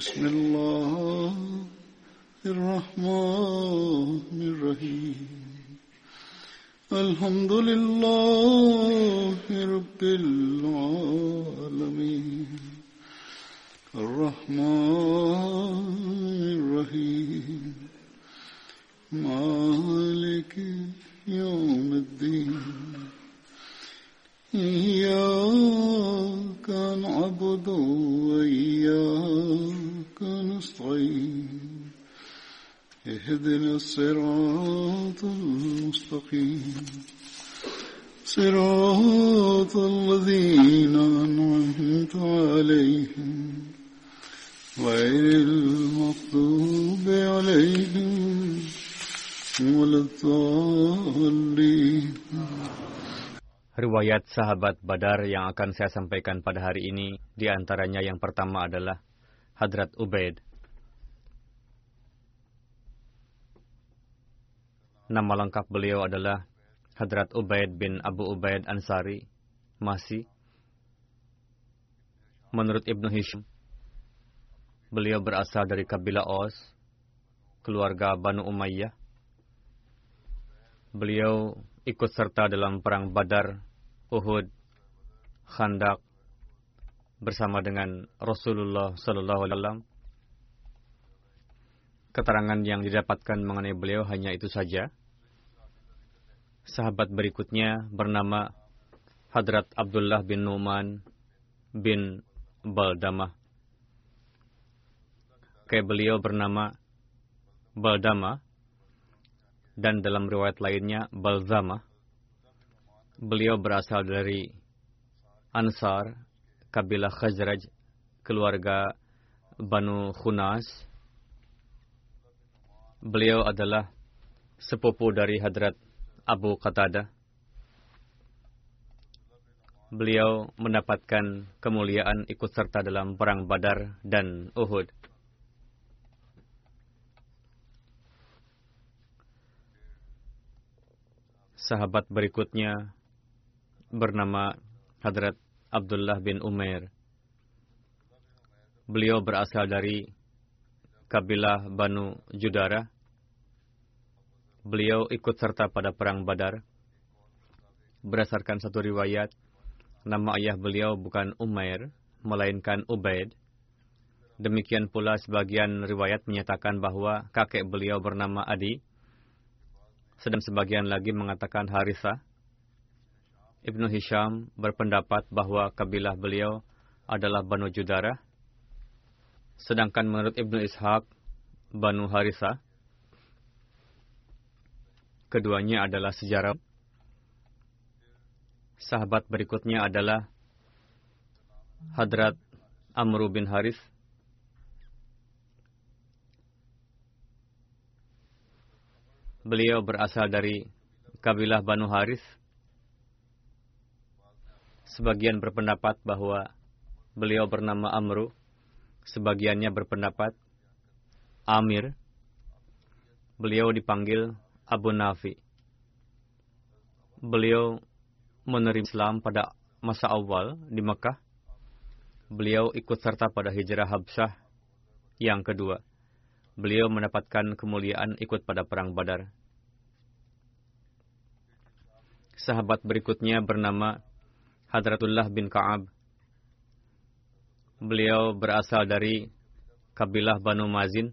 بسم الله. Riwayat sahabat Badar yang akan saya sampaikan pada hari ini, di antaranya yang pertama adalah Hadrat Ubaid. Nama lengkap beliau adalah Hadrat Ubaid bin Abu Ubaid Ansari, Masih. Menurut Ibnu Hisham, beliau berasal dari kabilah Os, keluarga Banu Umayyah. Beliau ikut serta dalam perang Badar, Uhud, Khandak bersama dengan Rasulullah Sallallahu Alaihi Wasallam. Keterangan yang didapatkan mengenai beliau hanya itu saja. Sahabat berikutnya bernama Hadrat Abdullah bin Numan bin Baldamah. Kayak beliau bernama Baldama dan dalam riwayat lainnya Balzama. Beliau berasal dari Ansar, kabilah Khazraj, keluarga Banu Khunas. Beliau adalah sepupu dari Hadrat Abu Qatada. Beliau mendapatkan kemuliaan ikut serta dalam perang Badar dan Uhud. Sahabat berikutnya bernama Hadrat Abdullah bin Umair. Beliau berasal dari kabilah Banu Judara. Beliau ikut serta pada perang Badar. Berdasarkan satu riwayat, nama ayah beliau bukan Umair, melainkan Ubaid. Demikian pula sebagian riwayat menyatakan bahwa kakek beliau bernama Adi, sedang sebagian lagi mengatakan Harithah. Ibnu Hisham berpendapat bahwa kabilah beliau adalah Banu Judara, sedangkan menurut Ibnu Ishaq, Banu Harithah. Keduanya adalah sejarah. Sahabat berikutnya adalah Hadrat Amru bin Harith. Beliau berasal dari kabilah Banu Harith. Sebagian berpendapat bahwa beliau bernama Amru. Sebagiannya berpendapat Amir. Beliau dipanggil Abu Nafi. Beliau menerima Islam pada masa awal di Mekah. Beliau ikut serta pada hijrah Habsah yang kedua. Beliau mendapatkan kemuliaan ikut pada perang Badar. Sahabat berikutnya bernama Hadratullah bin Ka'ab. Beliau berasal dari kabilah Banu Mazin.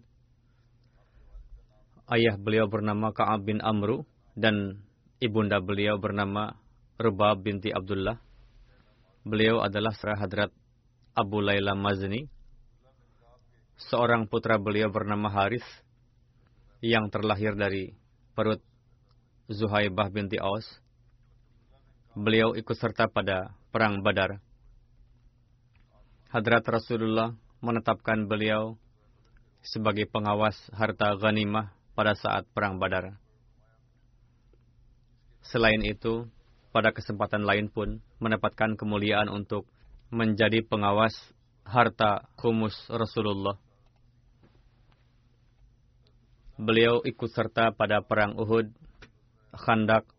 Ayah beliau bernama Ka'ab bin Amru dan ibunda beliau bernama Rubab binti Abdullah. Beliau adalah Sarah Hadrat Abu Layla Mazni. Seorang putra beliau bernama Haris yang terlahir dari perut Zuhaibah binti Aus. Beliau ikut serta pada Perang Badar. Hadrat Rasulullah menetapkan beliau sebagai pengawas harta ghanimah pada saat Perang Badar. Selain itu, pada kesempatan lain pun mendapatkan kemuliaan untuk menjadi pengawas harta kumus Rasulullah. Beliau ikut serta pada perang Uhud, Khandak,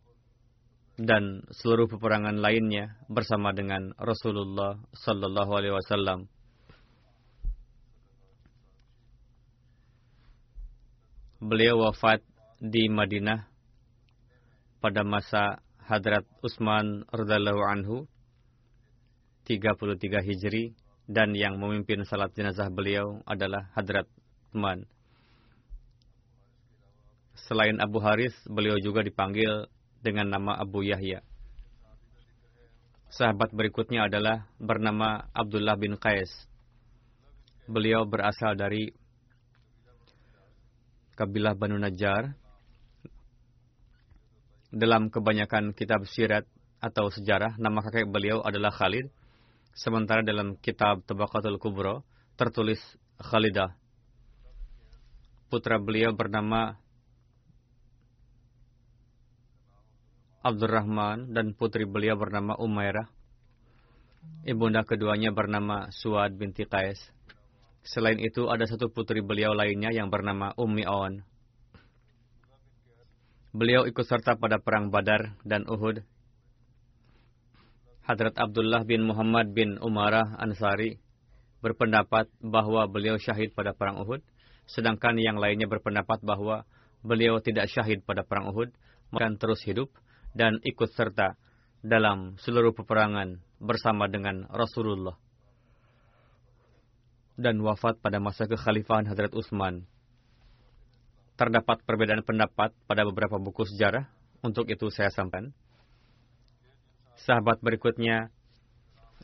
dan seluruh peperangan lainnya bersama dengan Rasulullah Sallallahu Alaihi Wasallam. Beliau wafat di Madinah pada masa Hadrat Utsman radhiyallahu anhu 33 Hijri dan yang memimpin salat jenazah beliau adalah Hadrat Utsman. Selain Abu Haris, beliau juga dipanggil dengan nama Abu Yahya. Sahabat berikutnya adalah bernama Abdullah bin Qais. Beliau berasal dari kabilah Banu Najjar dalam kebanyakan kitab sirat atau sejarah, nama kakek beliau adalah Khalid. Sementara dalam kitab Tabaqatul Kubro tertulis Khalidah. Putra beliau bernama Abdurrahman dan putri beliau bernama Umairah. Ibunda keduanya bernama Suad binti Qais. Selain itu ada satu putri beliau lainnya yang bernama Ummi Awan. Beliau ikut serta pada perang Badar dan Uhud. Hadrat Abdullah bin Muhammad bin Umarah Ansari berpendapat bahwa beliau syahid pada perang Uhud, sedangkan yang lainnya berpendapat bahwa beliau tidak syahid pada perang Uhud, akan terus hidup dan ikut serta dalam seluruh peperangan bersama dengan Rasulullah dan wafat pada masa kekhalifahan Hadrat Utsman terdapat perbedaan pendapat pada beberapa buku sejarah. Untuk itu saya sampaikan. Sahabat berikutnya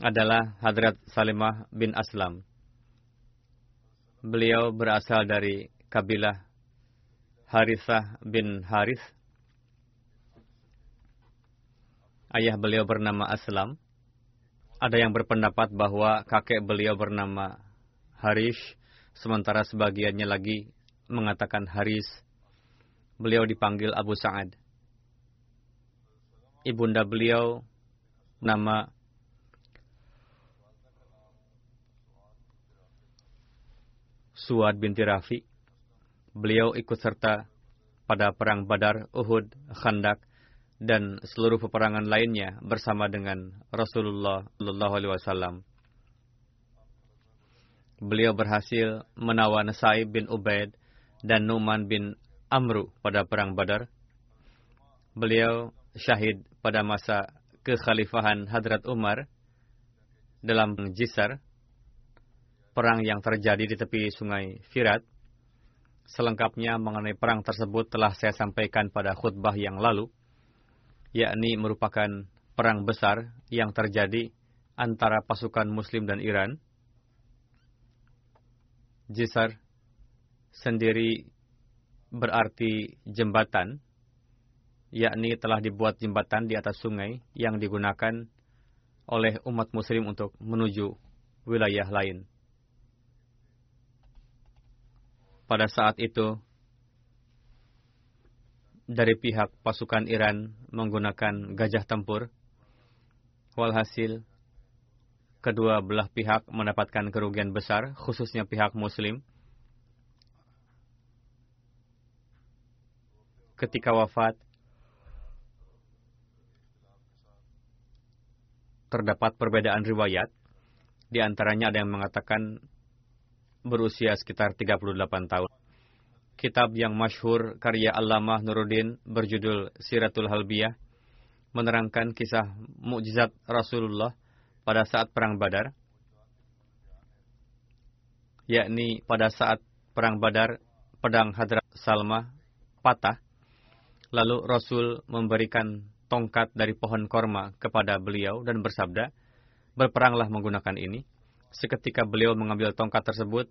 adalah Hadrat Salimah bin Aslam. Beliau berasal dari kabilah Harithah bin Harith. Ayah beliau bernama Aslam. Ada yang berpendapat bahwa kakek beliau bernama Harish, sementara sebagiannya lagi mengatakan Haris. Beliau dipanggil Abu Sa'ad. Ibunda beliau nama Suad binti Rafi. Beliau ikut serta pada perang Badar, Uhud, Khandak, dan seluruh peperangan lainnya bersama dengan Rasulullah Shallallahu Alaihi Wasallam. Beliau berhasil menawan Sa'ib bin Ubaid dan Numan bin Amru pada perang Badar. Beliau syahid pada masa kekhalifahan Hadrat Umar dalam Jisar, perang yang terjadi di tepi sungai Firat. Selengkapnya mengenai perang tersebut telah saya sampaikan pada khutbah yang lalu, yakni merupakan perang besar yang terjadi antara pasukan Muslim dan Iran. Jisar sendiri berarti jembatan, yakni telah dibuat jembatan di atas sungai yang digunakan oleh umat muslim untuk menuju wilayah lain. Pada saat itu, dari pihak pasukan Iran menggunakan gajah tempur, walhasil kedua belah pihak mendapatkan kerugian besar, khususnya pihak muslim, ketika wafat terdapat perbedaan riwayat. Di antaranya ada yang mengatakan berusia sekitar 38 tahun. Kitab yang masyhur karya Allamah Nuruddin berjudul Siratul Halbiyah menerangkan kisah mukjizat Rasulullah pada saat perang Badar. Yakni pada saat perang Badar pedang Hadrat Salma patah Lalu Rasul memberikan tongkat dari pohon korma kepada beliau dan bersabda, berperanglah menggunakan ini. Seketika beliau mengambil tongkat tersebut,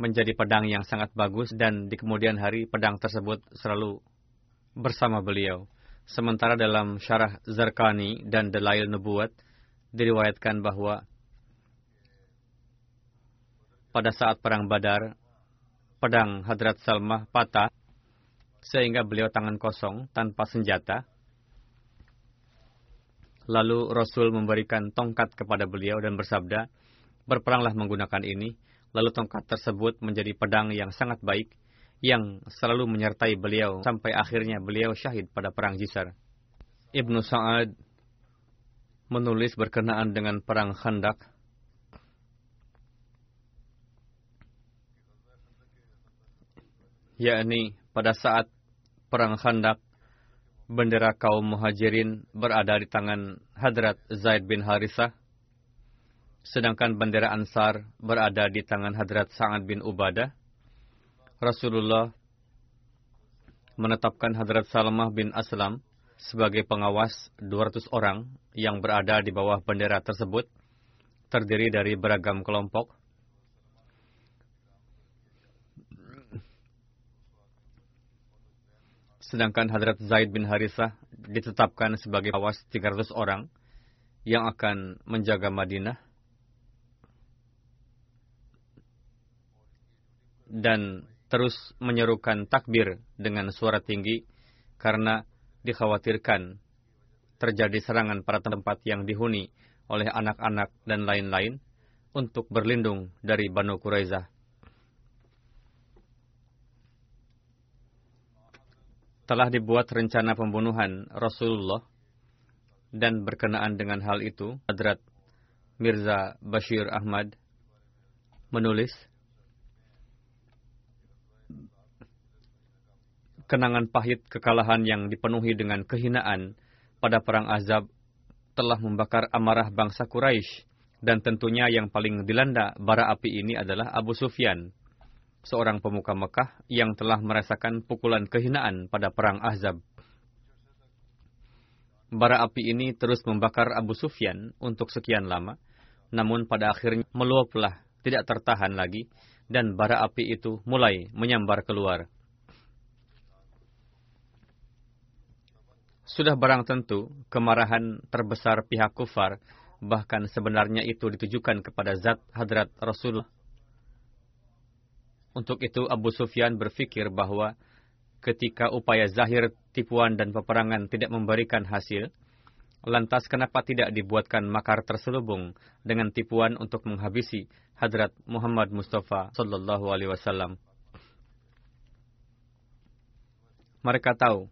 menjadi pedang yang sangat bagus dan di kemudian hari pedang tersebut selalu bersama beliau. Sementara dalam syarah Zarkani dan Delail Nubuat diriwayatkan bahwa pada saat perang Badar, pedang Hadrat Salmah patah sehingga beliau tangan kosong tanpa senjata. Lalu Rasul memberikan tongkat kepada beliau dan bersabda, berperanglah menggunakan ini Lalu tongkat tersebut menjadi pedang yang sangat baik yang selalu menyertai beliau sampai akhirnya beliau syahid pada perang Jisar. Ibnu Sa'ad menulis berkenaan dengan perang Khandak yakni pada saat perang Khandak bendera kaum Muhajirin berada di tangan Hadrat Zaid bin Harithah sedangkan bendera Ansar berada di tangan Hadrat Sa'ad bin Ubadah, Rasulullah menetapkan Hadrat Salamah bin Aslam sebagai pengawas 200 orang yang berada di bawah bendera tersebut, terdiri dari beragam kelompok. Sedangkan Hadrat Zaid bin Harisah ditetapkan sebagai pengawas 300 orang yang akan menjaga Madinah dan terus menyerukan takbir dengan suara tinggi karena dikhawatirkan terjadi serangan pada tempat yang dihuni oleh anak-anak dan lain-lain untuk berlindung dari Banu Quraizah. Telah dibuat rencana pembunuhan Rasulullah dan berkenaan dengan hal itu, Hadrat Mirza Bashir Ahmad menulis, kenangan pahit kekalahan yang dipenuhi dengan kehinaan pada perang Azab telah membakar amarah bangsa Quraisy dan tentunya yang paling dilanda bara api ini adalah Abu Sufyan, seorang pemuka Mekah yang telah merasakan pukulan kehinaan pada perang Azab. Bara api ini terus membakar Abu Sufyan untuk sekian lama, namun pada akhirnya meluaplah, tidak tertahan lagi, dan bara api itu mulai menyambar keluar. Sudah barang tentu, kemarahan terbesar pihak kufar, bahkan sebenarnya itu ditujukan kepada zat hadrat Rasulullah. Untuk itu Abu Sufyan berfikir bahwa ketika upaya zahir tipuan dan peperangan tidak memberikan hasil, lantas kenapa tidak dibuatkan makar terselubung dengan tipuan untuk menghabisi hadrat Muhammad Mustafa sallallahu alaihi wasallam. Mereka tahu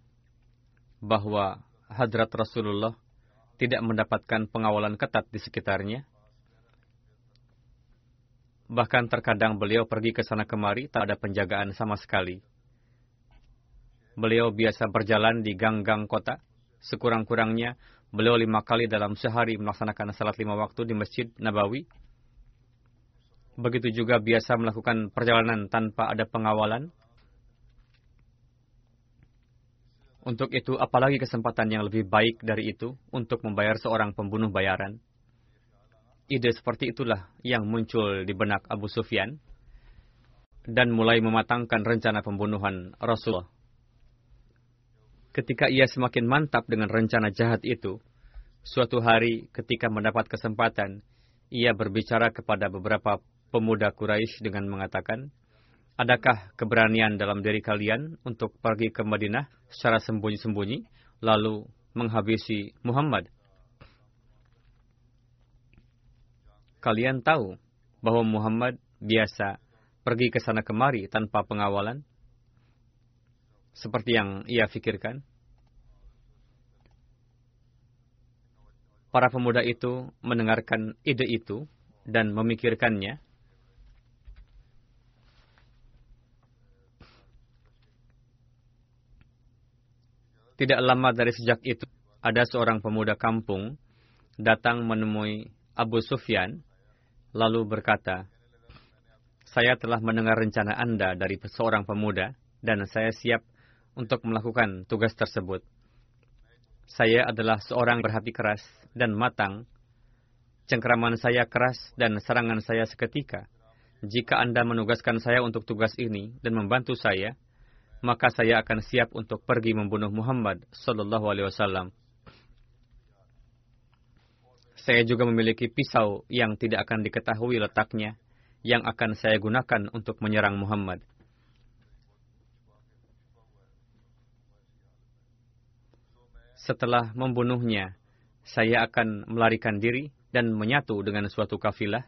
bahwa Hadrat Rasulullah tidak mendapatkan pengawalan ketat di sekitarnya. Bahkan terkadang beliau pergi ke sana kemari tak ada penjagaan sama sekali. Beliau biasa berjalan di gang-gang kota. Sekurang-kurangnya, beliau lima kali dalam sehari melaksanakan salat lima waktu di Masjid Nabawi. Begitu juga biasa melakukan perjalanan tanpa ada pengawalan Untuk itu, apalagi kesempatan yang lebih baik dari itu untuk membayar seorang pembunuh bayaran? Ide seperti itulah yang muncul di benak Abu Sufyan dan mulai mematangkan rencana pembunuhan Rasulullah. Ketika ia semakin mantap dengan rencana jahat itu, suatu hari ketika mendapat kesempatan, ia berbicara kepada beberapa pemuda Quraisy dengan mengatakan, Adakah keberanian dalam diri kalian untuk pergi ke Madinah secara sembunyi-sembunyi, lalu menghabisi Muhammad? Kalian tahu bahwa Muhammad biasa pergi ke sana kemari tanpa pengawalan? Seperti yang ia pikirkan. Para pemuda itu mendengarkan ide itu dan memikirkannya Tidak lama dari sejak itu, ada seorang pemuda kampung datang menemui Abu Sufyan, lalu berkata, Saya telah mendengar rencana Anda dari seorang pemuda, dan saya siap untuk melakukan tugas tersebut. Saya adalah seorang berhati keras dan matang. Cengkraman saya keras dan serangan saya seketika. jika Anda menugaskan saya untuk tugas ini dan membantu saya, maka saya akan siap untuk pergi membunuh Muhammad sallallahu alaihi wasallam. Saya juga memiliki pisau yang tidak akan diketahui letaknya yang akan saya gunakan untuk menyerang Muhammad. Setelah membunuhnya, saya akan melarikan diri dan menyatu dengan suatu kafilah,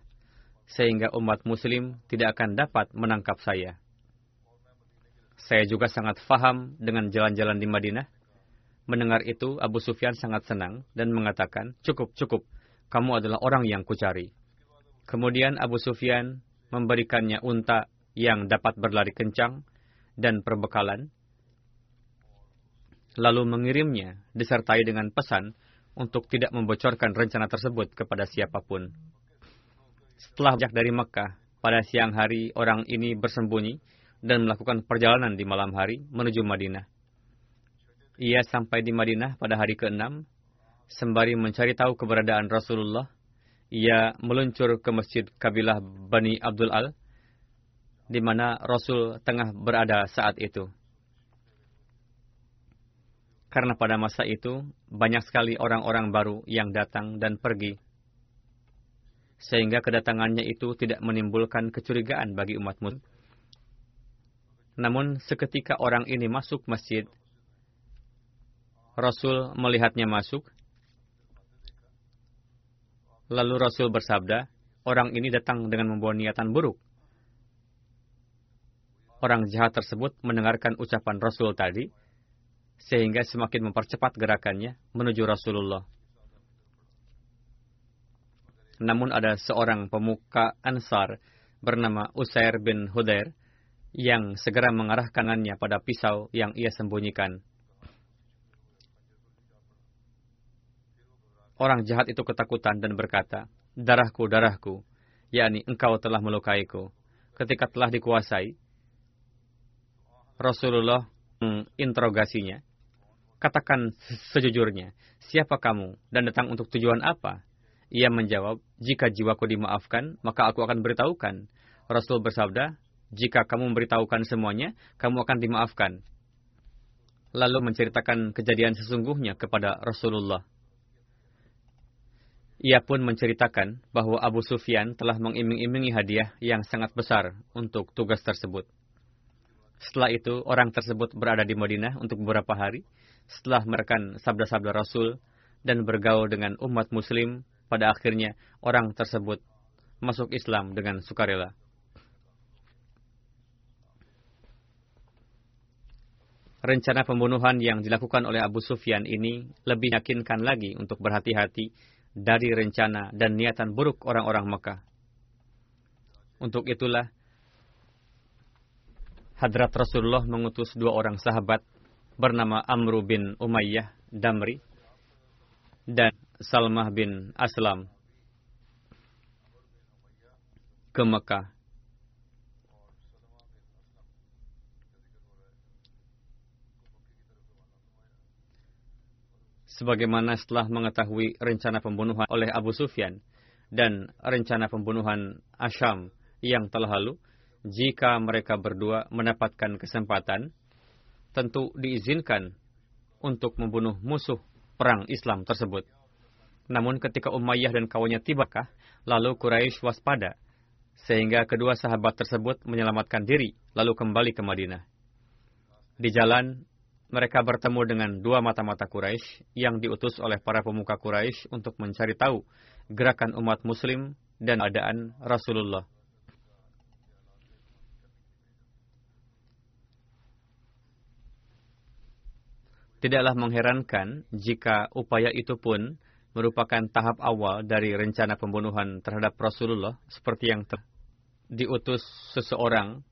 sehingga umat muslim tidak akan dapat menangkap saya. Saya juga sangat faham dengan jalan-jalan di Madinah. Mendengar itu, Abu Sufyan sangat senang dan mengatakan, cukup, cukup, kamu adalah orang yang kucari. Kemudian Abu Sufyan memberikannya unta yang dapat berlari kencang dan perbekalan, lalu mengirimnya disertai dengan pesan untuk tidak membocorkan rencana tersebut kepada siapa pun. Setelah sejak dari Mekah, pada siang hari orang ini bersembunyi dan melakukan perjalanan di malam hari menuju Madinah. Ia sampai di Madinah pada hari ke-6, sembari mencari tahu keberadaan Rasulullah, ia meluncur ke masjid kabilah Bani Abdul Al, di mana Rasul tengah berada saat itu. Karena pada masa itu banyak sekali orang-orang baru yang datang dan pergi. Sehingga kedatangannya itu tidak menimbulkan kecurigaan bagi umat muslim. Namun seketika orang ini masuk masjid, Rasul melihatnya masuk. Lalu Rasul bersabda, orang ini datang dengan membawa niatan buruk. Orang jahat tersebut mendengarkan ucapan Rasul tadi, sehingga semakin mempercepat gerakannya menuju Rasulullah. Namun ada seorang pemuka Ansar bernama Usair bin Hudair yang segera mengarahkan tangannya pada pisau yang ia sembunyikan. Orang jahat itu ketakutan dan berkata, Darahku, darahku, yakni engkau telah melukaiku. Ketika telah dikuasai, Rasulullah menginterogasinya Katakan sejujurnya, siapa kamu dan datang untuk tujuan apa? Ia menjawab, jika jiwaku dimaafkan, maka aku akan beritahukan. Rasul bersabda, jika kamu memberitahukan semuanya, kamu akan dimaafkan. Lalu menceritakan kejadian sesungguhnya kepada Rasulullah. Ia pun menceritakan bahwa Abu Sufyan telah mengiming-imingi hadiah yang sangat besar untuk tugas tersebut. Setelah itu, orang tersebut berada di Madinah untuk beberapa hari, setelah merekan sabda-sabda Rasul dan bergaul dengan umat muslim, pada akhirnya orang tersebut masuk Islam dengan sukarela. Rencana pembunuhan yang dilakukan oleh Abu Sufyan ini lebih yakinkan lagi untuk berhati-hati dari rencana dan niatan buruk orang-orang Mekah. Untuk itulah, Hadrat Rasulullah mengutus dua orang sahabat bernama Amru bin Umayyah Damri dan Salmah bin Aslam ke Mekah. Sebagaimana setelah mengetahui rencana pembunuhan oleh Abu Sufyan dan rencana pembunuhan Asyam yang telah lalu, jika mereka berdua mendapatkan kesempatan, tentu diizinkan untuk membunuh musuh perang Islam tersebut. Namun ketika Umayyah dan kawannya tibakah, lalu Quraisy waspada, sehingga kedua sahabat tersebut menyelamatkan diri, lalu kembali ke Madinah. Di jalan, mereka bertemu dengan dua mata-mata Quraisy yang diutus oleh para pemuka Quraisy untuk mencari tahu gerakan umat Muslim dan adaan Rasulullah. Tidaklah mengherankan jika upaya itu pun merupakan tahap awal dari rencana pembunuhan terhadap Rasulullah seperti yang diutus seseorang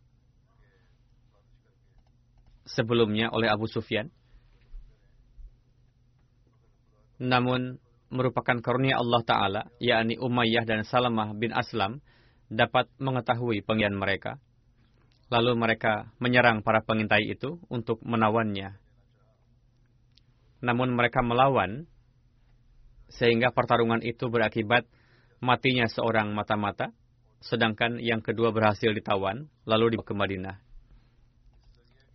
sebelumnya oleh Abu Sufyan. Namun merupakan karunia Allah Ta'ala, yakni Umayyah dan Salamah bin Aslam, dapat mengetahui penggian mereka. Lalu mereka menyerang para pengintai itu untuk menawannya namun mereka melawan, sehingga pertarungan itu berakibat matinya seorang mata-mata sedangkan yang kedua berhasil ditawan, lalu dibawa ke Madinah.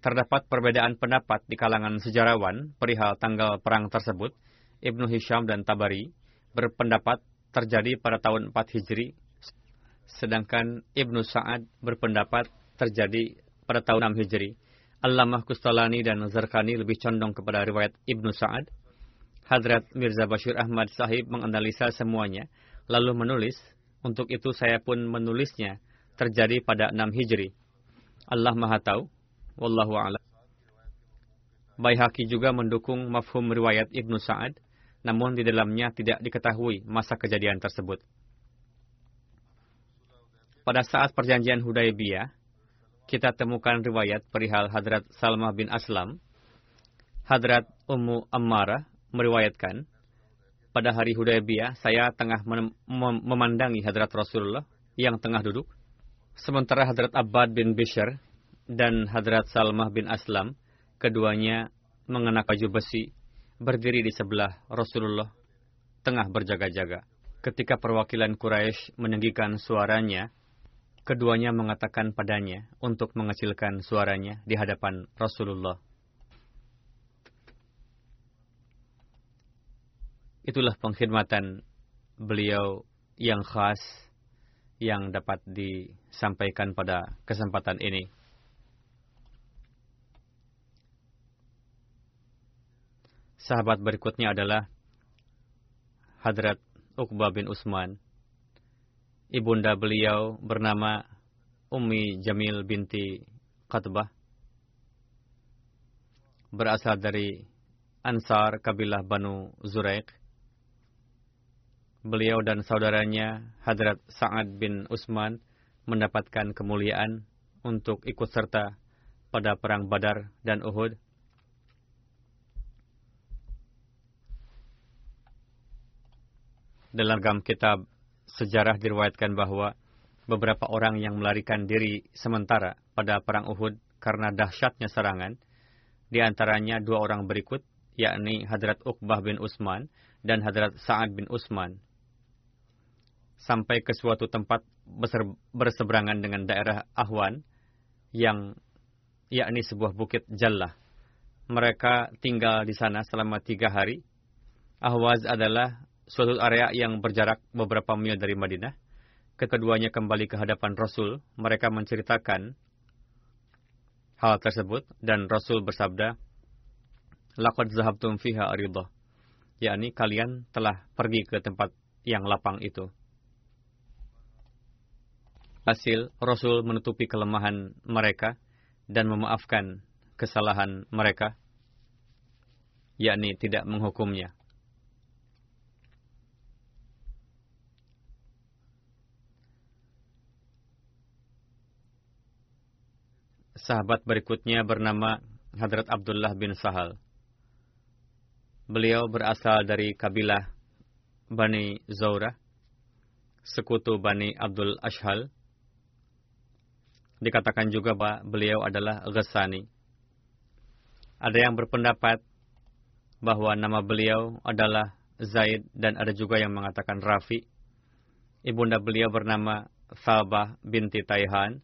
Terdapat perbedaan pendapat di kalangan sejarawan perihal tanggal perang tersebut. Ibnu Hisham dan Tabari berpendapat terjadi pada tahun 4 Hijri, sedangkan Ibnu Sa'ad berpendapat terjadi pada tahun 6 Hijri. Allamah Kustalani dan Zarkani lebih condong kepada riwayat Ibnu Sa'ad. Hadrat Mirza Bashir Ahmad Sahib menganalisa semuanya, lalu menulis, untuk itu saya pun menulisnya, terjadi pada 6 Hijri. Allah Maha Tahu, Wallahu a'lam. Baihaqi juga mendukung mafhum riwayat Ibnu Sa'ad, namun di dalamnya tidak diketahui masa kejadian tersebut. Pada saat perjanjian Hudaybiyah, kita temukan riwayat perihal Hadrat Salmah bin Aslam. Hadrat Ummu Ammarah meriwayatkan, pada hari Hudaybiyah, saya tengah mem memandangi Hadrat Rasulullah yang tengah duduk. Sementara Hadrat Abbad bin Bishr dan Hadrat Salmah bin Aslam, keduanya mengenakan baju besi, berdiri di sebelah Rasulullah, tengah berjaga-jaga. Ketika perwakilan Quraisy meninggikan suaranya, keduanya mengatakan padanya untuk mengecilkan suaranya di hadapan Rasulullah. Itulah pengkhidmatan beliau yang khas yang dapat disampaikan pada kesempatan ini. Sahabat berikutnya adalah Hadrat Uqbah bin Usman. Ibunda beliau bernama Ummi Jamil binti Qatbah. Berasal dari Ansar kabilah Banu Zuraik. Beliau dan saudaranya Hadrat Sa'ad bin Usman mendapatkan kemuliaan untuk ikut serta pada perang Badar dan Uhud Dalam kitab sejarah diriwayatkan bahwa beberapa orang yang melarikan diri sementara pada perang Uhud karena dahsyatnya serangan, di antaranya dua orang berikut, yakni Hadrat Uqbah bin Usman dan Hadrat Sa'ad bin Usman. Sampai ke suatu tempat berseberangan dengan daerah Ahwan, yang yakni sebuah bukit Jallah. Mereka tinggal di sana selama tiga hari. Ahwaz adalah suatu area yang berjarak beberapa mil dari Madinah. Kekeduanya kembali ke hadapan Rasul. Mereka menceritakan hal tersebut dan Rasul bersabda, Laqad zahabtum fiha aridah. yakni kalian telah pergi ke tempat yang lapang itu. Hasil, Rasul menutupi kelemahan mereka dan memaafkan kesalahan mereka, yakni tidak menghukumnya. Sahabat berikutnya bernama Hadrat Abdullah bin Sahal. Beliau berasal dari kabilah Bani Zaura, sekutu Bani Abdul Ashhal. Dikatakan juga bahwa beliau adalah Ghassani. Ada yang berpendapat bahwa nama beliau adalah Zaid dan ada juga yang mengatakan Rafi. Ibunda beliau bernama Falbah binti Taihan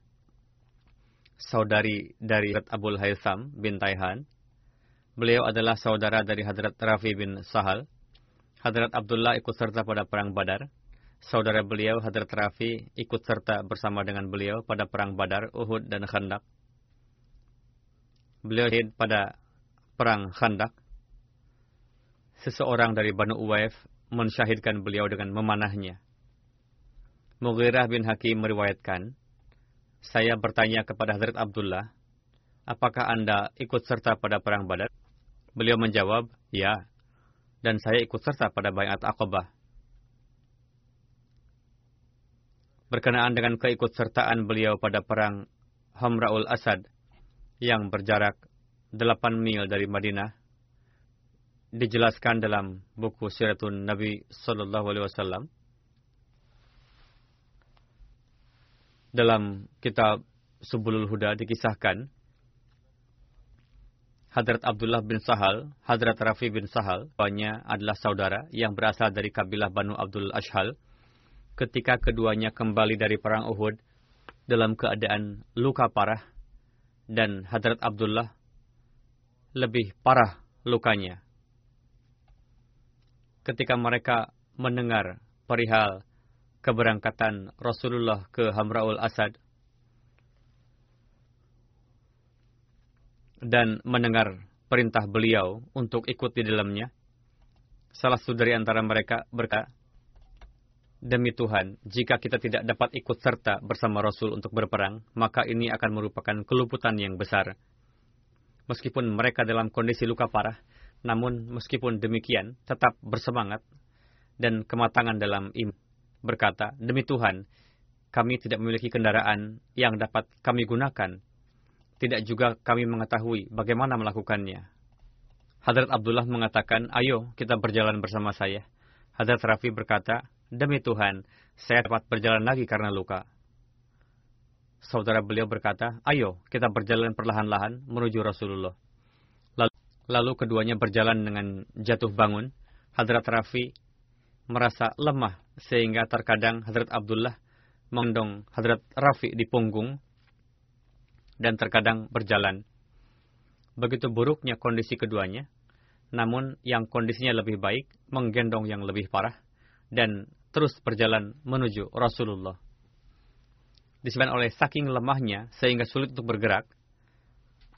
saudari dari Abul Haytham bin Taihan. Beliau adalah saudara dari Hadrat Rafi bin Sahal. Hadrat Abdullah ikut serta pada perang Badar. Saudara beliau Hadrat Rafi ikut serta bersama dengan beliau pada perang Badar, Uhud, dan Khandak. Beliau hidup pada perang Khandak. Seseorang dari Banu Uwaif mensyahidkan beliau dengan memanahnya. Mughirah bin Hakim meriwayatkan, saya bertanya kepada Hazrat Abdullah, apakah Anda ikut serta pada perang Badar? Beliau menjawab, ya. Dan saya ikut serta pada bayat Aqabah. Berkenaan dengan keikutsertaan beliau pada perang Hamraul Asad yang berjarak 8 mil dari Madinah, dijelaskan dalam buku Siratun Nabi Sallallahu Alaihi Wasallam dalam kitab Subulul Huda dikisahkan Hadrat Abdullah bin Sahal, Hadrat Rafi bin Sahal, banyak adalah saudara yang berasal dari kabilah Banu Abdul Ashhal. ketika keduanya kembali dari perang Uhud dalam keadaan luka parah dan Hadrat Abdullah lebih parah lukanya. Ketika mereka mendengar perihal keberangkatan Rasulullah ke Hamraul Asad dan mendengar perintah beliau untuk ikut di dalamnya, salah satu dari antara mereka berkata, Demi Tuhan, jika kita tidak dapat ikut serta bersama Rasul untuk berperang, maka ini akan merupakan keluputan yang besar. Meskipun mereka dalam kondisi luka parah, namun meskipun demikian, tetap bersemangat dan kematangan dalam iman. Berkata, Demi Tuhan, kami tidak memiliki kendaraan yang dapat kami gunakan. Tidak juga kami mengetahui bagaimana melakukannya. Hadrat Abdullah mengatakan, ayo kita berjalan bersama saya. Hadrat Rafi berkata, Demi Tuhan, saya dapat berjalan lagi karena luka. Saudara beliau berkata, ayo kita berjalan perlahan-lahan menuju Rasulullah. Lalu, lalu keduanya berjalan dengan jatuh bangun. Hadrat Rafi merasa lemah sehingga terkadang Hadrat Abdullah mengendong Hadrat Rafi di punggung dan terkadang berjalan. Begitu buruknya kondisi keduanya, namun yang kondisinya lebih baik menggendong yang lebih parah dan terus berjalan menuju Rasulullah. Disebabkan oleh saking lemahnya sehingga sulit untuk bergerak,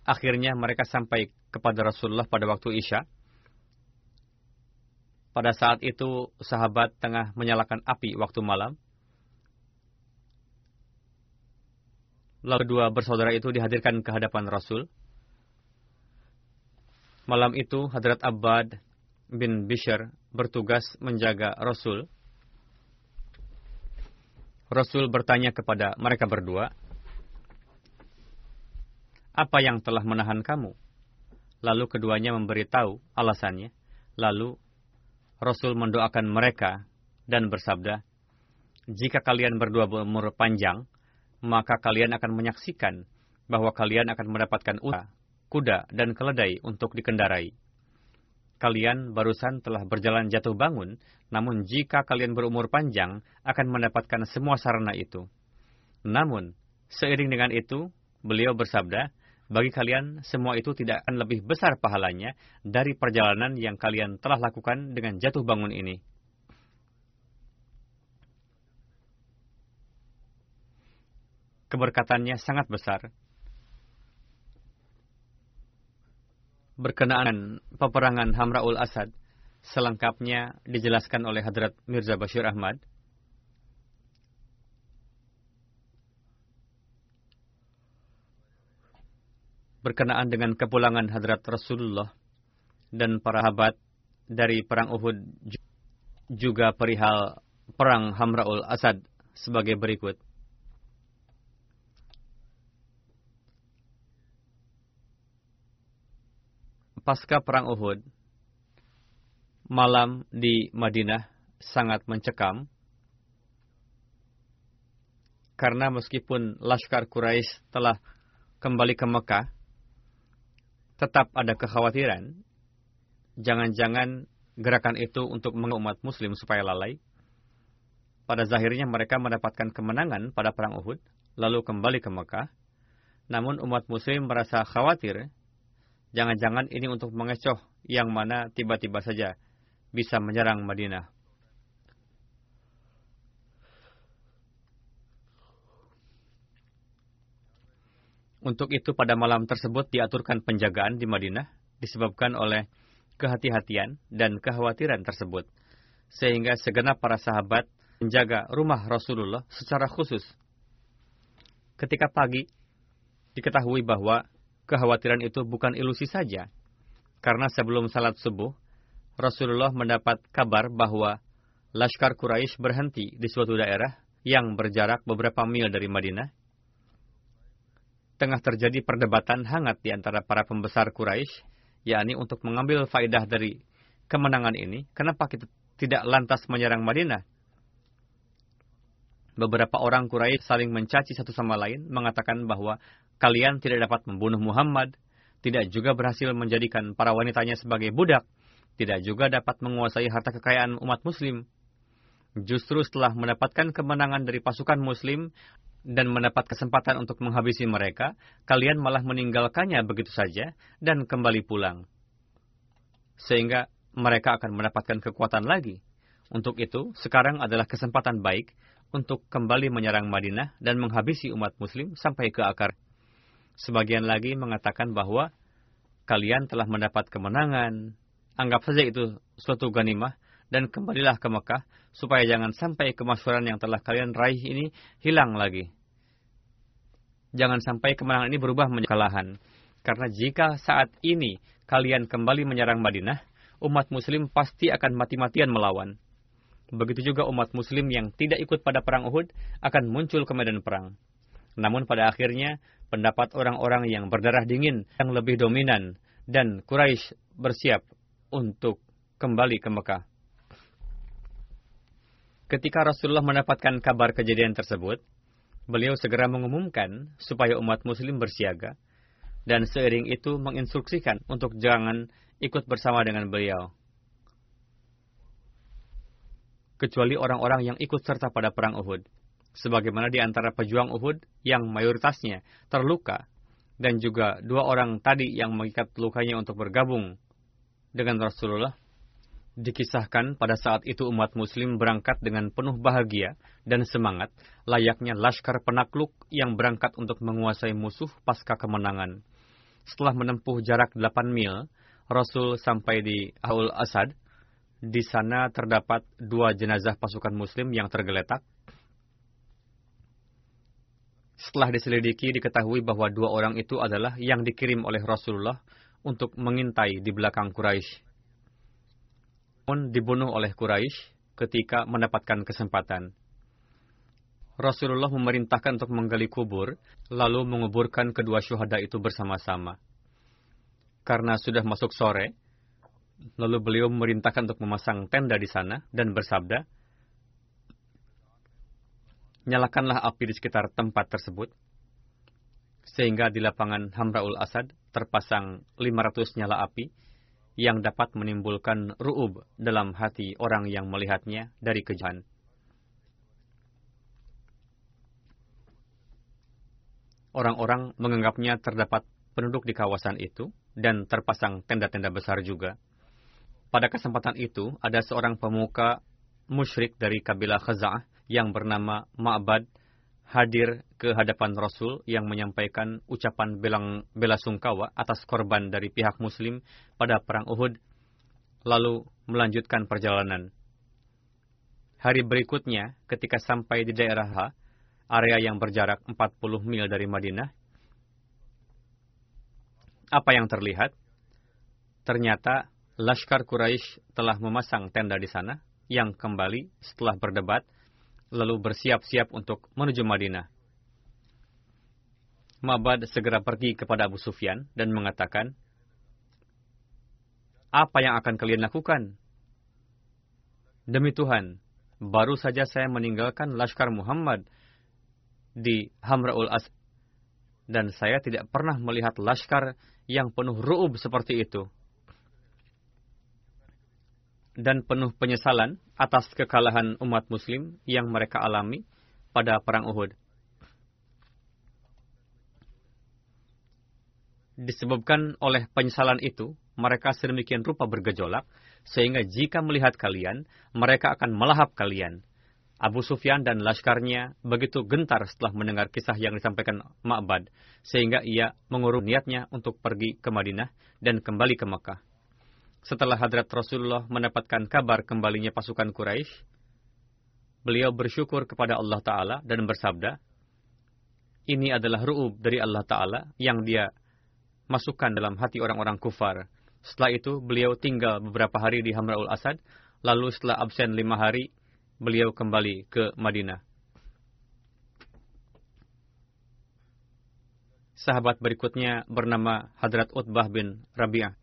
akhirnya mereka sampai kepada Rasulullah pada waktu Isya. Pada saat itu sahabat tengah menyalakan api waktu malam. Lalu kedua bersaudara itu dihadirkan ke hadapan Rasul. Malam itu Hadrat Abbad bin Bishr bertugas menjaga Rasul Rasul bertanya kepada mereka berdua, apa yang telah menahan kamu? Lalu keduanya memberitahu alasannya. Lalu Rasul mendoakan mereka dan bersabda, jika kalian berdua berumur panjang, maka kalian akan menyaksikan bahwa kalian akan mendapatkan unta, kuda, dan keledai untuk dikendarai kalian barusan telah berjalan jatuh bangun, namun jika kalian berumur panjang, akan mendapatkan semua sarana itu. Namun, seiring dengan itu, beliau bersabda, bagi kalian semua itu tidak akan lebih besar pahalanya dari perjalanan yang kalian telah lakukan dengan jatuh bangun ini. Keberkatannya sangat besar, berkenaan peperangan Hamraul Asad selengkapnya dijelaskan oleh Hadrat Mirza Bashir Ahmad. Berkenaan dengan kepulangan Hadrat Rasulullah dan para sahabat dari perang Uhud juga perihal perang Hamraul Asad sebagai berikut. pasca perang Uhud, malam di Madinah sangat mencekam karena meskipun Laskar Quraisy telah kembali ke Mekah, tetap ada kekhawatiran jangan-jangan gerakan itu untuk mengumat muslim supaya lalai. Pada zahirnya mereka mendapatkan kemenangan pada perang Uhud, lalu kembali ke Mekah. Namun umat muslim merasa khawatir Jangan-jangan ini untuk mengecoh yang mana tiba-tiba saja bisa menyerang Madinah. Untuk itu pada malam tersebut diaturkan penjagaan di Madinah disebabkan oleh kehati-hatian dan kekhawatiran tersebut. Sehingga segenap para sahabat menjaga rumah Rasulullah secara khusus. Ketika pagi, diketahui bahwa kekhawatiran itu bukan ilusi saja. Karena sebelum salat subuh, Rasulullah mendapat kabar bahwa Laskar Quraisy berhenti di suatu daerah yang berjarak beberapa mil dari Madinah. Tengah terjadi perdebatan hangat di antara para pembesar Quraisy, yakni untuk mengambil faidah dari kemenangan ini, kenapa kita tidak lantas menyerang Madinah? Beberapa orang Quraisy saling mencaci satu sama lain, mengatakan bahwa Kalian tidak dapat membunuh Muhammad, tidak juga berhasil menjadikan para wanitanya sebagai budak, tidak juga dapat menguasai harta kekayaan umat muslim. Justru setelah mendapatkan kemenangan dari pasukan muslim dan mendapat kesempatan untuk menghabisi mereka, kalian malah meninggalkannya begitu saja dan kembali pulang. Sehingga mereka akan mendapatkan kekuatan lagi. Untuk itu, sekarang adalah kesempatan baik untuk kembali menyerang Madinah dan menghabisi umat muslim sampai ke akar. Sebagian lagi mengatakan bahwa kalian telah mendapat kemenangan. Anggap saja itu suatu ganimah dan kembalilah ke Mekah supaya jangan sampai kemasyuran yang telah kalian raih ini hilang lagi. Jangan sampai kemenangan ini berubah menjadi kekalahan. Karena jika saat ini kalian kembali menyerang Madinah, umat muslim pasti akan mati-matian melawan. Begitu juga umat muslim yang tidak ikut pada perang Uhud akan muncul ke medan perang. Namun pada akhirnya, pendapat orang-orang yang berdarah dingin yang lebih dominan dan Quraisy bersiap untuk kembali ke Mekah. Ketika Rasulullah mendapatkan kabar kejadian tersebut, beliau segera mengumumkan supaya umat muslim bersiaga, dan seiring itu menginstruksikan untuk jangan ikut bersama dengan beliau. Kecuali orang-orang yang ikut serta pada perang Uhud. Sebagaimana di antara pejuang Uhud yang mayoritasnya terluka, dan juga dua orang tadi yang mengikat lukanya untuk bergabung dengan Rasulullah, Dikisahkan pada saat itu umat muslim berangkat dengan penuh bahagia dan semangat, layaknya laskar penakluk yang berangkat untuk menguasai musuh pasca kemenangan. Setelah menempuh jarak 8 mil, Rasul sampai di Aul Asad. Di sana terdapat dua jenazah pasukan muslim yang tergeletak. Setelah diselidiki, diketahui bahwa dua orang itu adalah yang dikirim oleh Rasulullah untuk mengintai di belakang Quraisy pun dibunuh oleh Quraisy ketika mendapatkan kesempatan. Rasulullah memerintahkan untuk menggali kubur, lalu menguburkan kedua syuhada itu bersama-sama. Karena sudah masuk sore, lalu beliau memerintahkan untuk memasang tenda di sana dan bersabda, Nyalakanlah api di sekitar tempat tersebut, sehingga di lapangan Hamraul Asad terpasang 500 nyala api, yang dapat menimbulkan ru'ub dalam hati orang yang melihatnya dari kejahatan. Orang-orang menganggapnya terdapat penduduk di kawasan itu dan terpasang tenda-tenda besar juga. Pada kesempatan itu, ada seorang pemuka musyrik dari kabilah Khaza'ah yang bernama Ma'bad hadir ke hadapan Rasul yang menyampaikan ucapan belang, bela sungkawa atas korban dari pihak Muslim pada Perang Uhud, lalu melanjutkan perjalanan. Hari berikutnya, ketika sampai di daerah H, area yang berjarak 40 mil dari Madinah, apa yang terlihat? Ternyata Laskar Quraisy telah memasang tenda di sana, yang kembali setelah berdebat lalu bersiap-siap untuk menuju Madinah. Mabad segera pergi kepada Abu Sufyan dan mengatakan, Apa yang akan kalian lakukan? Demi Tuhan, baru saja saya meninggalkan Laskar Muhammad di Hamraul As dan saya tidak pernah melihat Laskar yang penuh ru'ub seperti itu dan penuh penyesalan atas kekalahan umat muslim yang mereka alami pada Perang Uhud. Disebabkan oleh penyesalan itu, mereka sedemikian rupa bergejolak, sehingga jika melihat kalian, mereka akan melahap kalian. Abu Sufyan dan laskarnya begitu gentar setelah mendengar kisah yang disampaikan Ma'bad, sehingga ia mengurung niatnya untuk pergi ke Madinah dan kembali ke Mekah. Setelah hadrat Rasulullah mendapatkan kabar kembalinya pasukan Quraisy, beliau bersyukur kepada Allah Ta'ala dan bersabda, ini adalah ru'ub dari Allah Ta'ala yang dia masukkan dalam hati orang-orang kufar. Setelah itu, beliau tinggal beberapa hari di Hamraul Asad, lalu setelah absen lima hari, beliau kembali ke Madinah. Sahabat berikutnya bernama Hadrat Utbah bin Rabi'ah.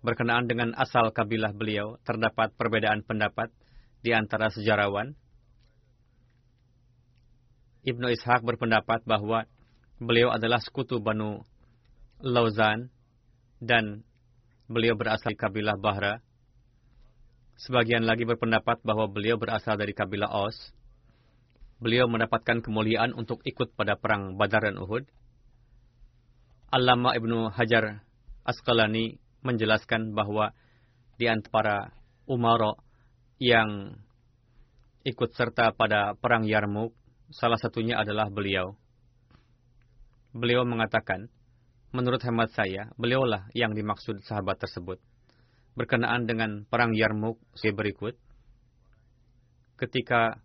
Berkenaan dengan asal kabilah beliau, terdapat perbedaan pendapat di antara sejarawan. Ibnu Ishaq berpendapat bahwa beliau adalah sekutu Banu Lauzan dan beliau berasal dari kabilah Bahra. Sebagian lagi berpendapat bahwa beliau berasal dari kabilah Aus. Beliau mendapatkan kemuliaan untuk ikut pada perang Badar dan Uhud. Allama Ibnu Hajar Asqalani menjelaskan bahwa di antara umaro yang ikut serta pada perang Yarmuk, salah satunya adalah beliau. Beliau mengatakan, menurut hemat saya, beliaulah yang dimaksud sahabat tersebut berkenaan dengan perang Yarmuk sebagai berikut. Ketika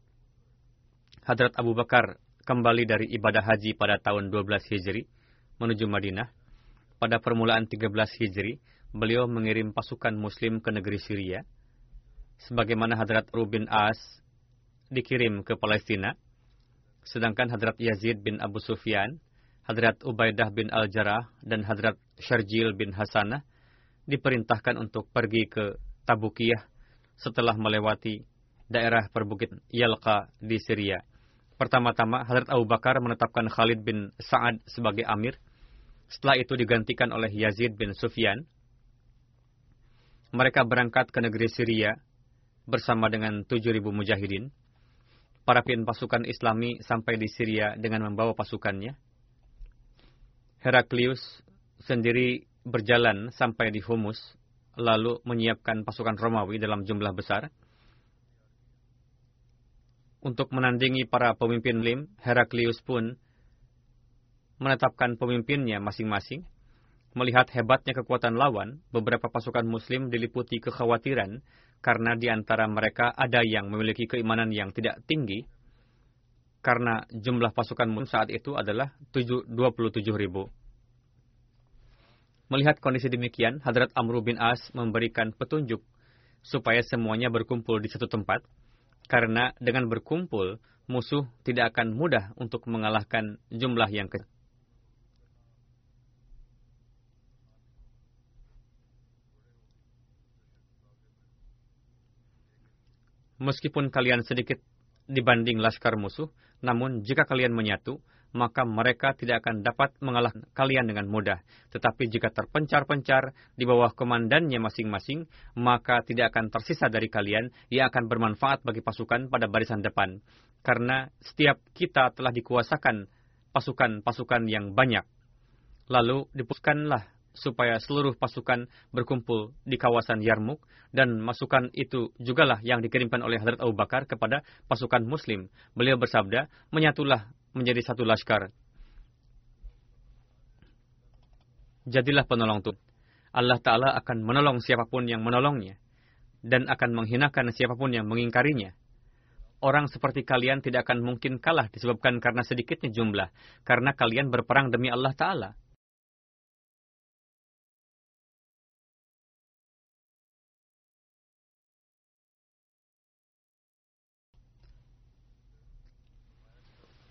Hadrat Abu Bakar kembali dari ibadah haji pada tahun 12 Hijri menuju Madinah, pada permulaan 13 Hijri, beliau mengirim pasukan muslim ke negeri Syria, sebagaimana Hadrat Rubin As dikirim ke Palestina, sedangkan Hadrat Yazid bin Abu Sufyan, Hadrat Ubaidah bin Al-Jarrah, dan Hadrat Syarjil bin Hasanah diperintahkan untuk pergi ke Tabukiyah setelah melewati daerah perbukit Yalqa di Syria. Pertama-tama, Hadrat Abu Bakar menetapkan Khalid bin Sa'ad sebagai amir. Setelah itu digantikan oleh Yazid bin Sufyan. Mereka berangkat ke negeri Syria bersama dengan 7.000 mujahidin. Para pimpinan pasukan Islami sampai di Syria dengan membawa pasukannya. Heraklius sendiri berjalan sampai di Humus, lalu menyiapkan pasukan Romawi dalam jumlah besar. Untuk menandingi para pemimpin Lim, Heraklius pun menetapkan pemimpinnya masing-masing. Melihat hebatnya kekuatan lawan, beberapa pasukan muslim diliputi kekhawatiran karena di antara mereka ada yang memiliki keimanan yang tidak tinggi, karena jumlah pasukan muslim saat itu adalah 27 ribu. Melihat kondisi demikian, Hadrat Amr bin As memberikan petunjuk supaya semuanya berkumpul di satu tempat, karena dengan berkumpul, musuh tidak akan mudah untuk mengalahkan jumlah yang kecil. Meskipun kalian sedikit dibanding laskar musuh, namun jika kalian menyatu, maka mereka tidak akan dapat mengalahkan kalian dengan mudah. Tetapi jika terpencar-pencar di bawah komandannya masing-masing, maka tidak akan tersisa dari kalian yang akan bermanfaat bagi pasukan pada barisan depan. Karena setiap kita telah dikuasakan pasukan-pasukan yang banyak. Lalu dipuskanlah supaya seluruh pasukan berkumpul di kawasan Yarmuk dan masukan itu jugalah yang dikirimkan oleh Hadrat Abu Bakar kepada pasukan muslim. Beliau bersabda, menyatulah menjadi satu laskar. Jadilah penolong Tuhan. Allah Ta'ala akan menolong siapa pun yang menolongnya. Dan akan menghinakan siapa pun yang mengingkarinya. Orang seperti kalian tidak akan mungkin kalah disebabkan karena sedikitnya jumlah. Karena kalian berperang demi Allah Ta'ala.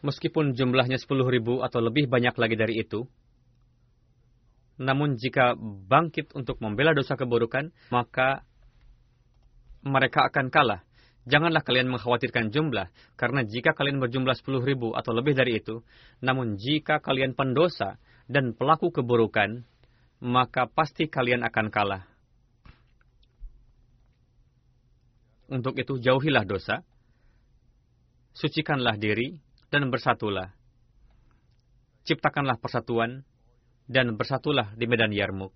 Meskipun jumlahnya 10 ribu atau lebih banyak lagi dari itu, namun jika bangkit untuk membela dosa keburukan, maka mereka akan kalah. Janganlah kalian mengkhawatirkan jumlah, karena jika kalian berjumlah 10 ribu atau lebih dari itu, namun jika kalian pendosa dan pelaku keburukan, maka pasti kalian akan kalah. Untuk itu jauhilah dosa, sucikanlah diri, dan bersatulah. Ciptakanlah persatuan dan bersatulah di medan Yarmuk.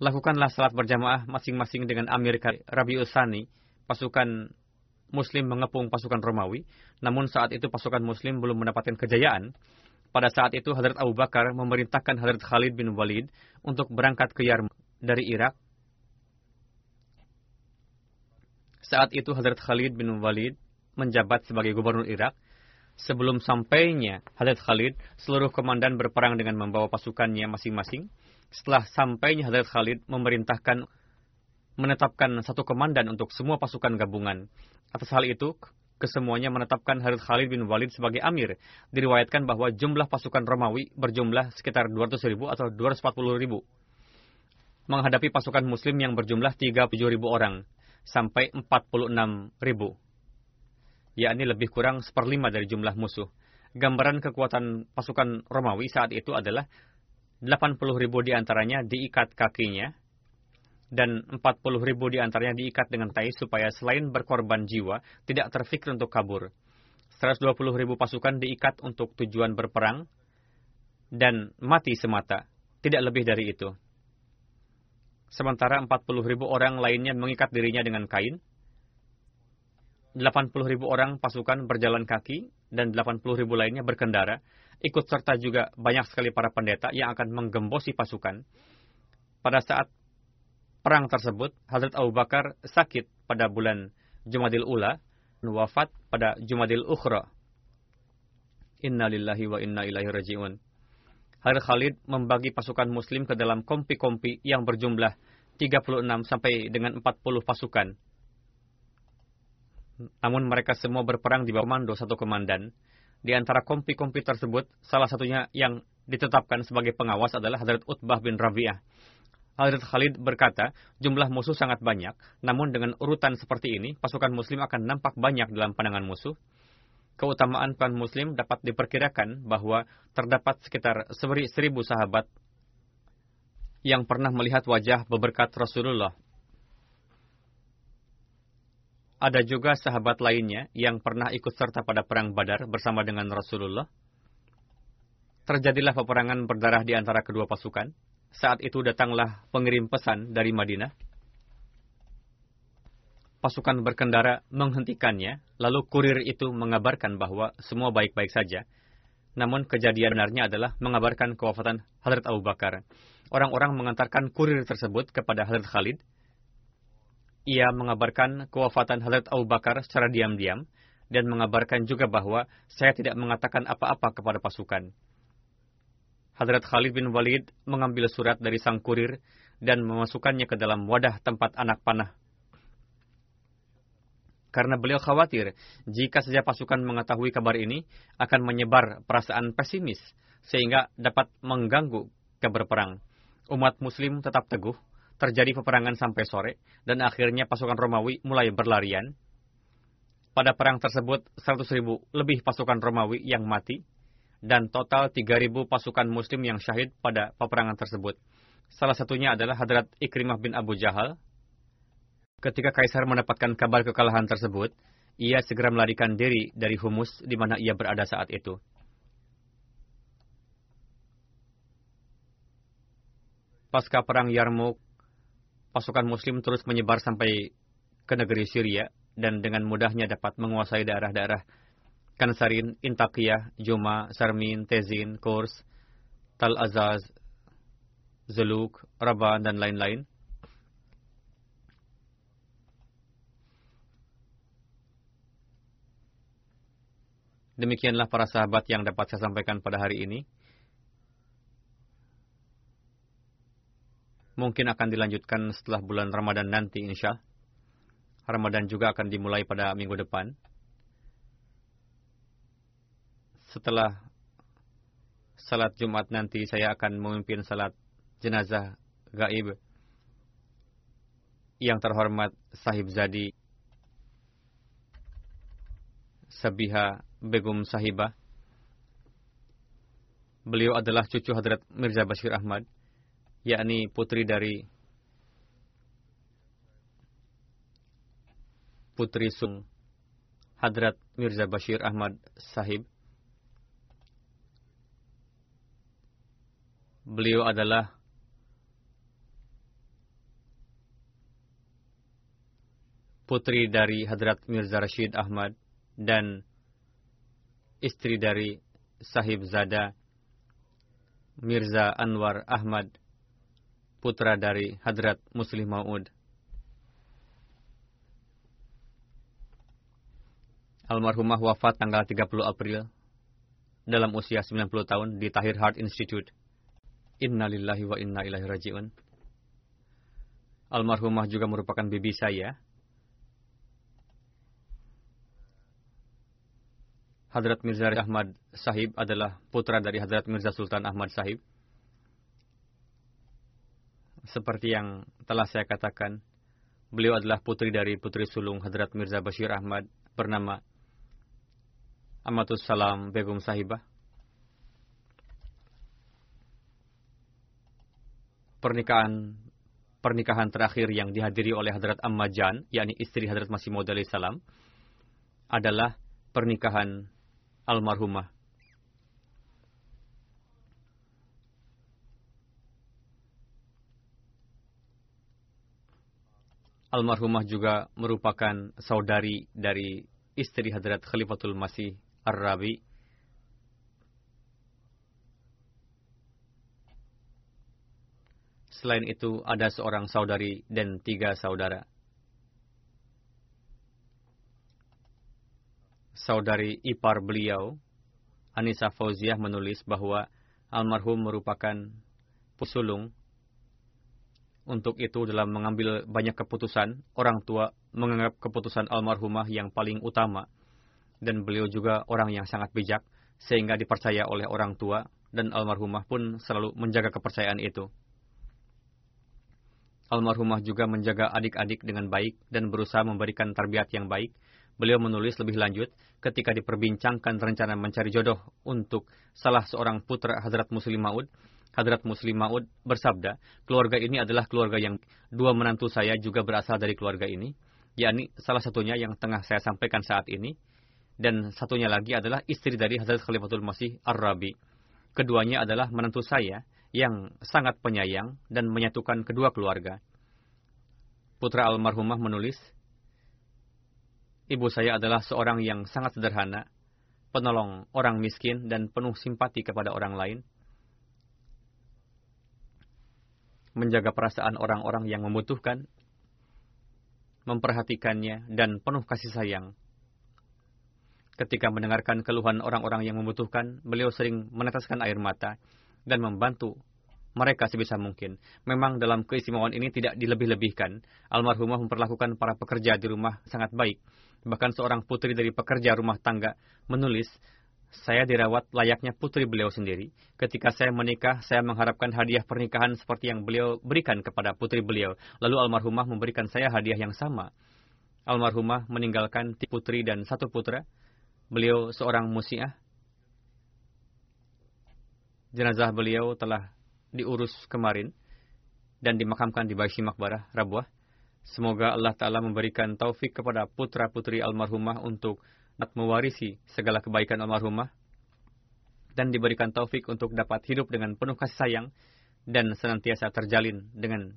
Lakukanlah salat berjamaah masing-masing dengan Amir Rabi Usani, pasukan Muslim mengepung pasukan Romawi, namun saat itu pasukan Muslim belum mendapatkan kejayaan. Pada saat itu Hadrat Abu Bakar memerintahkan Hadrat Khalid bin Walid untuk berangkat ke Yarmuk dari Irak. Saat itu Hadrat Khalid bin Walid menjabat sebagai gubernur Irak, sebelum sampainya Hadrat Khalid, seluruh komandan berperang dengan membawa pasukannya masing-masing. Setelah sampainya Hadrat Khalid memerintahkan menetapkan satu komandan untuk semua pasukan gabungan. Atas hal itu, kesemuanya menetapkan Hadrat Khalid bin Walid sebagai amir. Diriwayatkan bahwa jumlah pasukan Romawi berjumlah sekitar 200 ribu atau 240 ribu. Menghadapi pasukan muslim yang berjumlah 37 ribu orang sampai 46 ribu yakni lebih kurang seperlima dari jumlah musuh. Gambaran kekuatan pasukan Romawi saat itu adalah 80 ribu di antaranya diikat kakinya, dan 40 ribu di antaranya diikat dengan tai supaya selain berkorban jiwa, tidak terfikir untuk kabur. 120 ribu pasukan diikat untuk tujuan berperang dan mati semata, tidak lebih dari itu. Sementara 40 ribu orang lainnya mengikat dirinya dengan kain, 80 ribu orang pasukan berjalan kaki, dan 80 ribu lainnya berkendara, ikut serta juga banyak sekali para pendeta yang akan menggembosi pasukan. Pada saat perang tersebut, Hazrat Abu Bakar sakit pada bulan Jumadil Ula, wafat pada Jumadil Ukhra. Inna lillahi wa inna ilaihi raji'un. Hazrat Khalid membagi pasukan muslim ke dalam kompi-kompi yang berjumlah 36 sampai dengan 40 pasukan namun mereka semua berperang di bawah komando satu komandan. Di antara kompi-kompi tersebut, salah satunya yang ditetapkan sebagai pengawas adalah Hadrat Utbah bin Rabi'ah. Hadrat Khalid berkata, jumlah musuh sangat banyak, namun dengan urutan seperti ini, pasukan muslim akan nampak banyak dalam pandangan musuh. Keutamaan pan muslim dapat diperkirakan bahwa terdapat sekitar seribu sahabat yang pernah melihat wajah beberkat Rasulullah ada juga sahabat lainnya yang pernah ikut serta pada perang Badar bersama dengan Rasulullah. Terjadilah peperangan berdarah di antara kedua pasukan. Saat itu datanglah pengirim pesan dari Madinah. Pasukan berkendara menghentikannya, lalu kurir itu mengabarkan bahwa semua baik-baik saja. Namun kejadian benarnya adalah mengabarkan kewafatan Hadrat Abu Bakar. Orang-orang mengantarkan kurir tersebut kepada Hadrat Khalid, ia mengabarkan kewafatan Hazrat Abu Bakar secara diam-diam dan mengabarkan juga bahwa saya tidak mengatakan apa-apa kepada pasukan. Hazrat Khalid bin Walid mengambil surat dari sang kurir dan memasukkannya ke dalam wadah tempat anak panah. Karena beliau khawatir jika saja pasukan mengetahui kabar ini akan menyebar perasaan pesimis sehingga dapat mengganggu keberperang. Umat muslim tetap teguh terjadi peperangan sampai sore, dan akhirnya pasukan Romawi mulai berlarian. Pada perang tersebut, 100 ribu lebih pasukan Romawi yang mati, dan total 3 ribu pasukan muslim yang syahid pada peperangan tersebut. Salah satunya adalah Hadrat Ikrimah bin Abu Jahal. Ketika Kaisar mendapatkan kabar kekalahan tersebut, ia segera melarikan diri dari Humus di mana ia berada saat itu. Pasca perang Yarmouk, pasukan muslim terus menyebar sampai ke negeri Syria dan dengan mudahnya dapat menguasai daerah-daerah Kansarin, Intakiyah, Juma, Sarmin, Tezin, Kurs, Tal Azaz, Zuluk, Rabah, dan lain-lain. Demikianlah para sahabat yang dapat saya sampaikan pada hari ini. Mungkin akan dilanjutkan setelah bulan Ramadan nanti insya Ramadan juga akan dimulai pada minggu depan. Setelah salat Jumat nanti saya akan memimpin salat jenazah gaib yang terhormat Sahib Zadi Sabiha Begum Sahibah. Beliau adalah cucu Hadrat Mirza Bashir Ahmad yakni putri dari Putri Sung Hadrat Mirza Bashir Ahmad Sahib. Beliau adalah putri dari Hadrat Mirza Rashid Ahmad dan istri dari Sahib Zada Mirza Anwar Ahmad putra dari Hadrat Muslim Maud. Almarhumah wafat tanggal 30 April dalam usia 90 tahun di Tahir Heart Institute. Innalillahi wa inna ilaihi raji'un. Almarhumah juga merupakan bibi saya. Hadrat Mirza Ahmad Sahib adalah putra dari Hadrat Mirza Sultan Ahmad Sahib. Seperti yang telah saya katakan, beliau adalah putri dari putri sulung Hadrat Mirza Bashir Ahmad bernama Amatus Salam Begum Sahibah. Pernikahan pernikahan terakhir yang dihadiri oleh Hadrat Ammajan, yakni istri Hadrat Masih Maud salam, adalah pernikahan almarhumah. Almarhumah juga merupakan saudari dari istri Hadrat Khalifatul Masih Ar-Rabi Selain itu, ada seorang saudari dan tiga saudara. Saudari ipar beliau, Anissa Fauziah menulis bahwa almarhum merupakan pusulung. Untuk itu dalam mengambil banyak keputusan, orang tua menganggap keputusan almarhumah yang paling utama. Dan beliau juga orang yang sangat bijak, sehingga dipercaya oleh orang tua, dan almarhumah pun selalu menjaga kepercayaan itu. Almarhumah juga menjaga adik-adik dengan baik dan berusaha memberikan terbiat yang baik. Beliau menulis lebih lanjut ketika diperbincangkan rencana mencari jodoh untuk salah seorang putra Hadrat Muslim Maud. Hadrat Muslim Maud bersabda, keluarga ini adalah keluarga yang dua menantu saya juga berasal dari keluarga ini, yakni salah satunya yang tengah saya sampaikan saat ini, dan satunya lagi adalah istri dari Hadrat Khalifatul Masih Ar-Rabi. Keduanya adalah menantu saya, yang sangat penyayang dan menyatukan kedua keluarga. Putra almarhumah menulis, Ibu saya adalah seorang yang sangat sederhana, penolong orang miskin dan penuh simpati kepada orang lain, menjaga perasaan orang-orang yang membutuhkan, memperhatikannya, dan penuh kasih sayang. Ketika mendengarkan keluhan orang-orang yang membutuhkan, beliau sering meneteskan air mata dan membantu mereka sebisa mungkin. Memang dalam keistimewaan ini tidak dilebih-lebihkan. Almarhumah memperlakukan para pekerja di rumah sangat baik. Bahkan seorang putri dari pekerja rumah tangga menulis, saya dirawat layaknya putri beliau sendiri. Ketika saya menikah, saya mengharapkan hadiah pernikahan seperti yang beliau berikan kepada putri beliau. Lalu almarhumah memberikan saya hadiah yang sama. Almarhumah meninggalkan putri dan satu putra. Beliau seorang musiah jenazah beliau telah diurus kemarin dan dimakamkan di Baisi Makbarah, Rabuah. Semoga Allah Ta'ala memberikan taufik kepada putra-putri almarhumah untuk mewarisi segala kebaikan almarhumah dan diberikan taufik untuk dapat hidup dengan penuh kasih sayang dan senantiasa terjalin dengan